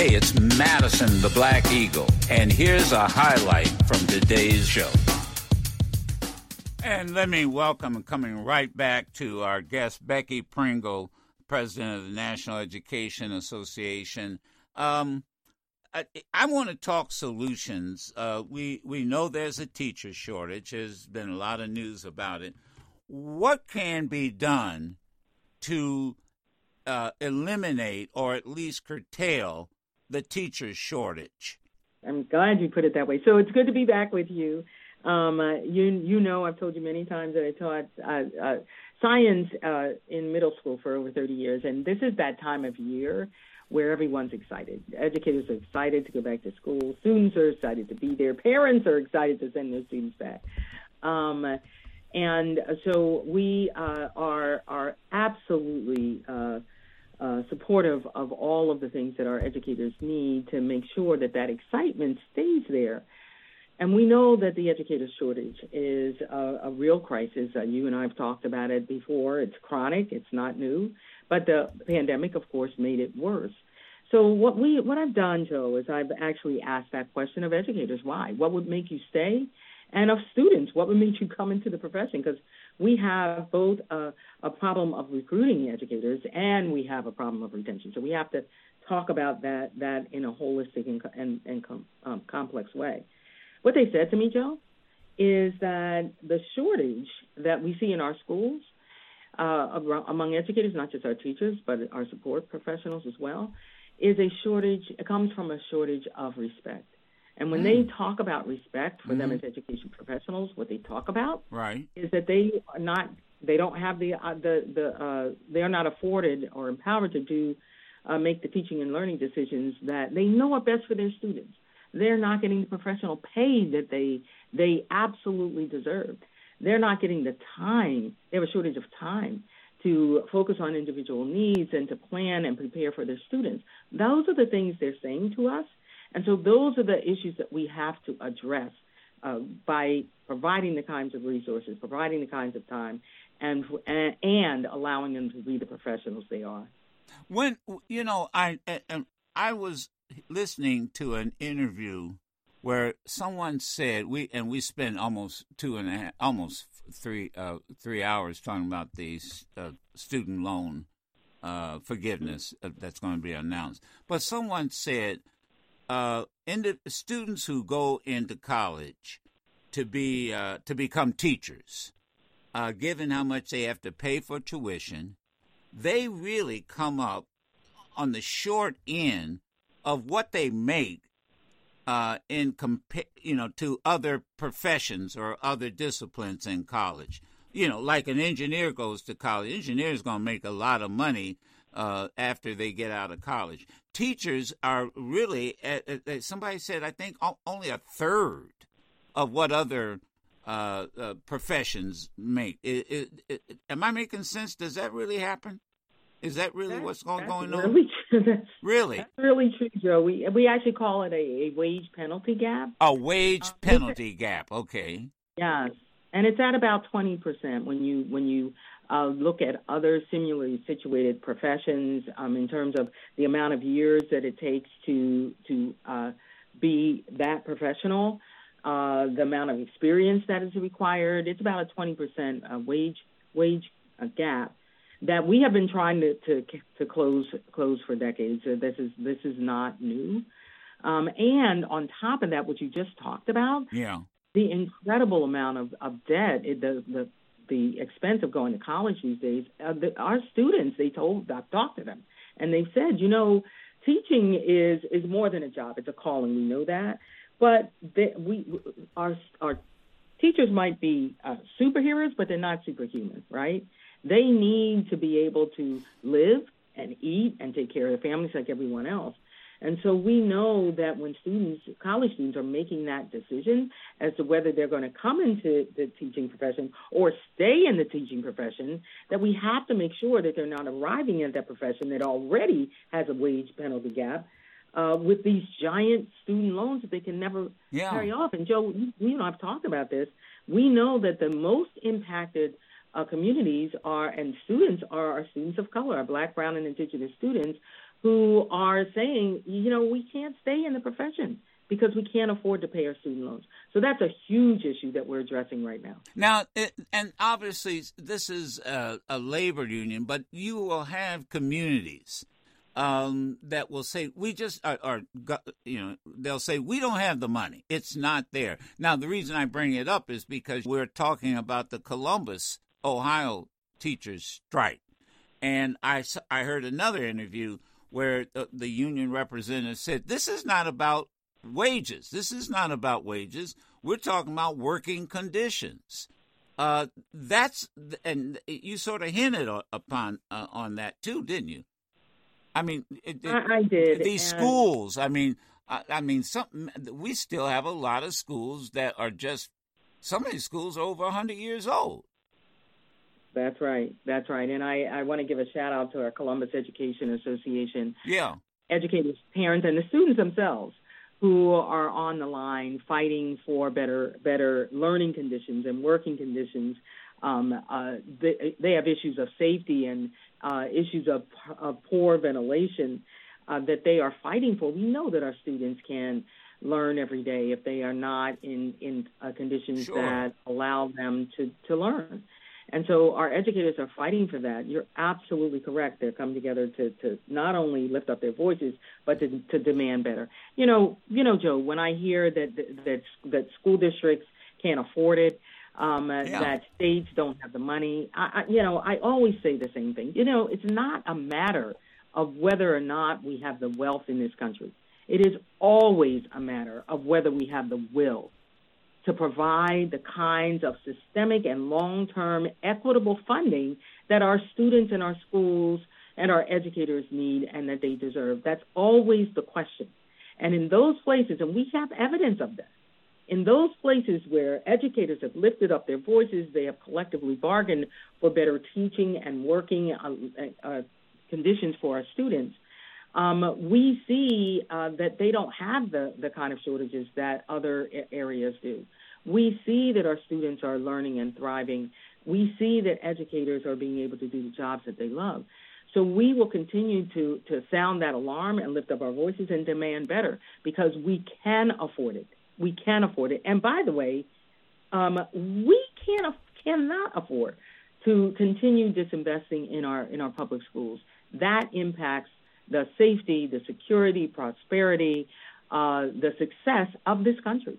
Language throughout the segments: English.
Hey, it's Madison the Black Eagle, and here's a highlight from today's show. And let me welcome, and coming right back to our guest, Becky Pringle, president of the National Education Association. Um, I, I want to talk solutions. Uh, we we know there's a teacher shortage. There's been a lot of news about it. What can be done to uh, eliminate or at least curtail the teacher shortage? I'm glad you put it that way. So it's good to be back with you. Um, uh, you you know I've told you many times that I taught uh, uh, science uh, in middle school for over 30 years, and this is that time of year where everyone's excited. Educators are excited to go back to school. Students are excited to be there. Parents are excited to send their students back. Um, and so we uh, are are absolutely uh, supportive of all of the things that our educators need to make sure that that excitement stays there. And we know that the educator shortage is a, a real crisis. Uh, you and I have talked about it before. It's chronic. It's not new. But the pandemic, of course, made it worse. So what we what I've done, Joe, is I've actually asked that question of educators: Why? What would make you stay? And of students, what would make you come into the profession? Because we have both a, a problem of recruiting educators and we have a problem of retention. So we have to talk about that that in a holistic and, and, and com, um, complex way. What they said to me, Joe, is that the shortage that we see in our schools uh, among educators, not just our teachers, but our support professionals as well, is a shortage. It comes from a shortage of respect. And when mm. they talk about respect for mm-hmm. them as education professionals, what they talk about right. is that they are not, they don't have the uh, the the uh, they are not afforded or empowered to do uh, make the teaching and learning decisions that they know are best for their students. They're not getting the professional pay that they they absolutely deserve. They're not getting the time. They have a shortage of time to focus on individual needs and to plan and prepare for their students. Those are the things they're saying to us and so those are the issues that we have to address uh, by providing the kinds of resources, providing the kinds of time, and and and allowing them to be the professionals they are. When you know, I I was listening to an interview where someone said we and we spent almost two and a half, almost three uh, three hours talking about the uh, student loan uh, forgiveness uh, that's going to be announced. But someone said uh, the students who go into college to be uh, to become teachers, uh, given how much they have to pay for tuition, they really come up on the short end of what they make uh, in compa- you know to other professions or other disciplines in college. You know, like an engineer goes to college, engineer is going to make a lot of money uh, after they get out of college. Teachers are really, uh, uh, somebody said, I think only a third of what other uh, uh, professions make. It, it, it, am I making sense? Does that really happen? Is that really that's, what's going, going on? Really, that's, really, that's really true, Joe. We we actually call it a, a wage penalty gap. A wage uh, penalty gap. Okay. Yes, and it's at about twenty percent when you when you uh, look at other similarly situated professions um, in terms of the amount of years that it takes to to uh, be that professional, uh, the amount of experience that is required. It's about a 20% uh, wage wage uh, gap that we have been trying to, to to close close for decades. So this is this is not new. Um, and on top of that, what you just talked about, yeah, the incredible amount of, of debt, it, the the the expense of going to college these days, uh, the, our students, they told, I've talked to them, and they said, you know, teaching is is more than a job; it's a calling. We know that, but they, we our our teachers might be uh, superheroes, but they're not superhuman, right? They need to be able to live and eat and take care of their families like everyone else. And so we know that when students, college students, are making that decision as to whether they're going to come into the teaching profession or stay in the teaching profession, that we have to make sure that they're not arriving at that profession that already has a wage penalty gap. Uh, with these giant student loans that they can never yeah. carry off. And Joe, you, you know, I've talked about this. We know that the most impacted uh, communities are and students are our students of color, our Black, Brown, and Indigenous students who are saying, you know, we can't stay in the profession because we can't afford to pay our student loans. So that's a huge issue that we're addressing right now. Now, and obviously, this is a, a labor union, but you will have communities um, that will say we just are, are, you know they'll say we don't have the money it's not there now the reason i bring it up is because we're talking about the columbus ohio teachers strike and i i heard another interview where the, the union representative said this is not about wages this is not about wages we're talking about working conditions uh, that's and you sort of hinted upon uh, on that too, didn't you? I mean, it, it, I, I, did. These schools. I mean, I, I, mean, some we still have a lot of schools that are just. Some of these schools are over hundred years old. That's right. That's right. And I, I want to give a shout out to our Columbus Education Association. Yeah. Educators, parents, and the students themselves who are on the line fighting for better better learning conditions and working conditions. Um, uh, they, they have issues of safety and uh, issues of, of poor ventilation uh, that they are fighting for. We know that our students can learn every day if they are not in in uh, conditions sure. that allow them to to learn. And so our educators are fighting for that. You're absolutely correct. They're coming together to, to not only lift up their voices, but to, to demand better. You know, you know, Joe. When I hear that that that school districts can't afford it, um, yeah. that states don't have the money. I, I, you know, I always say the same thing. You know, it's not a matter of whether or not we have the wealth in this country. It is always a matter of whether we have the will to provide the kinds of systemic and long-term equitable funding that our students in our schools and our educators need and that they deserve. That's always the question. And in those places, and we have evidence of this, in those places where educators have lifted up their voices, they have collectively bargained for better teaching and working uh, uh, conditions for our students. Um, we see uh, that they don't have the, the kind of shortages that other areas do. We see that our students are learning and thriving. We see that educators are being able to do the jobs that they love. So we will continue to, to sound that alarm and lift up our voices and demand better because we can afford it we can afford it. And by the way, um, we can cannot afford to continue disinvesting in our in our public schools. That impacts the safety, the security, prosperity, uh, the success of this country.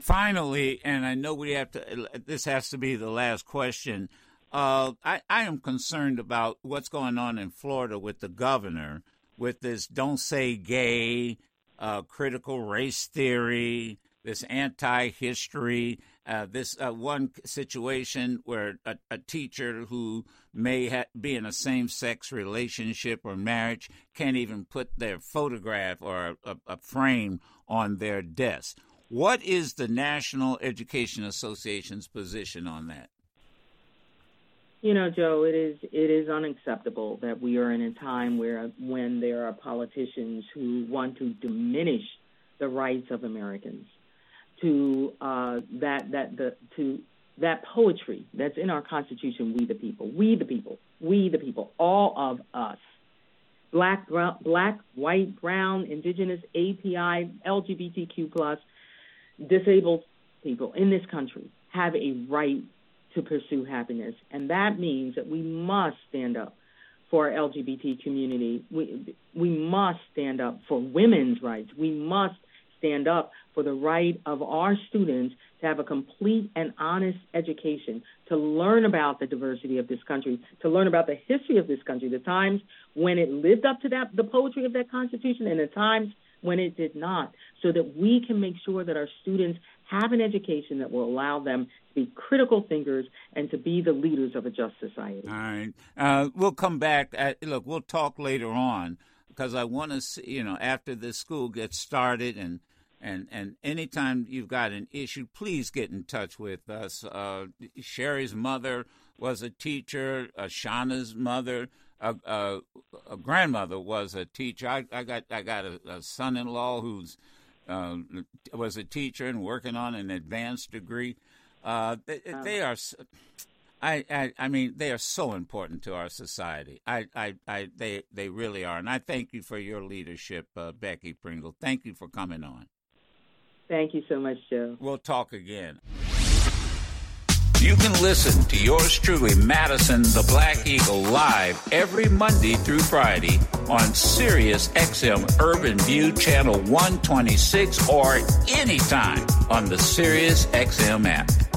Finally, and I know we have to. This has to be the last question. Uh, I, I am concerned about what's going on in Florida with the governor, with this "don't say gay," uh, critical race theory, this anti-history, uh, this uh, one situation where a, a teacher who may ha- be in a same-sex relationship or marriage can't even put their photograph or a, a frame on their desk. What is the National Education Association's position on that? You know, Joe, it is it is unacceptable that we are in a time where when there are politicians who want to diminish the rights of Americans to uh, that that the to that poetry that's in our Constitution. We the people, we the people, we the people, all of us. Black, brown, black, white, brown, indigenous, API, LGBTQ plus, disabled people in this country have a right to pursue happiness, and that means that we must stand up for our LGBT community. We we must stand up for women's rights. We must stand up for the right of our students to have a complete and honest education, to learn about the diversity of this country, to learn about the history of this country, the times when it lived up to that the poetry of that Constitution and the times when it did not, so that we can make sure that our students have an education that will allow them to be critical thinkers and to be the leaders of a just society. All right. Uh, we'll come back. At, look, we'll talk later on because I want to see, you know, after the school gets started and and and anytime you've got an issue, please get in touch with us. Uh, Sherry's mother was a teacher. Uh, Shauna's mother, a, a, a, grandmother, was a teacher. I, I got I got a, a son-in-law who's uh, was a teacher and working on an advanced degree. Uh, they, they, are. I, I, I mean, they are so important to our society. I, I, I, they, they really are. And I thank you for your leadership, uh, Becky Pringle. Thank you for coming on. Thank you so much, Joe. We'll talk again. You can listen to yours truly, Madison the Black Eagle, live every Monday through Friday on Sirius XM Urban View Channel 126 or anytime on the Sirius XM app.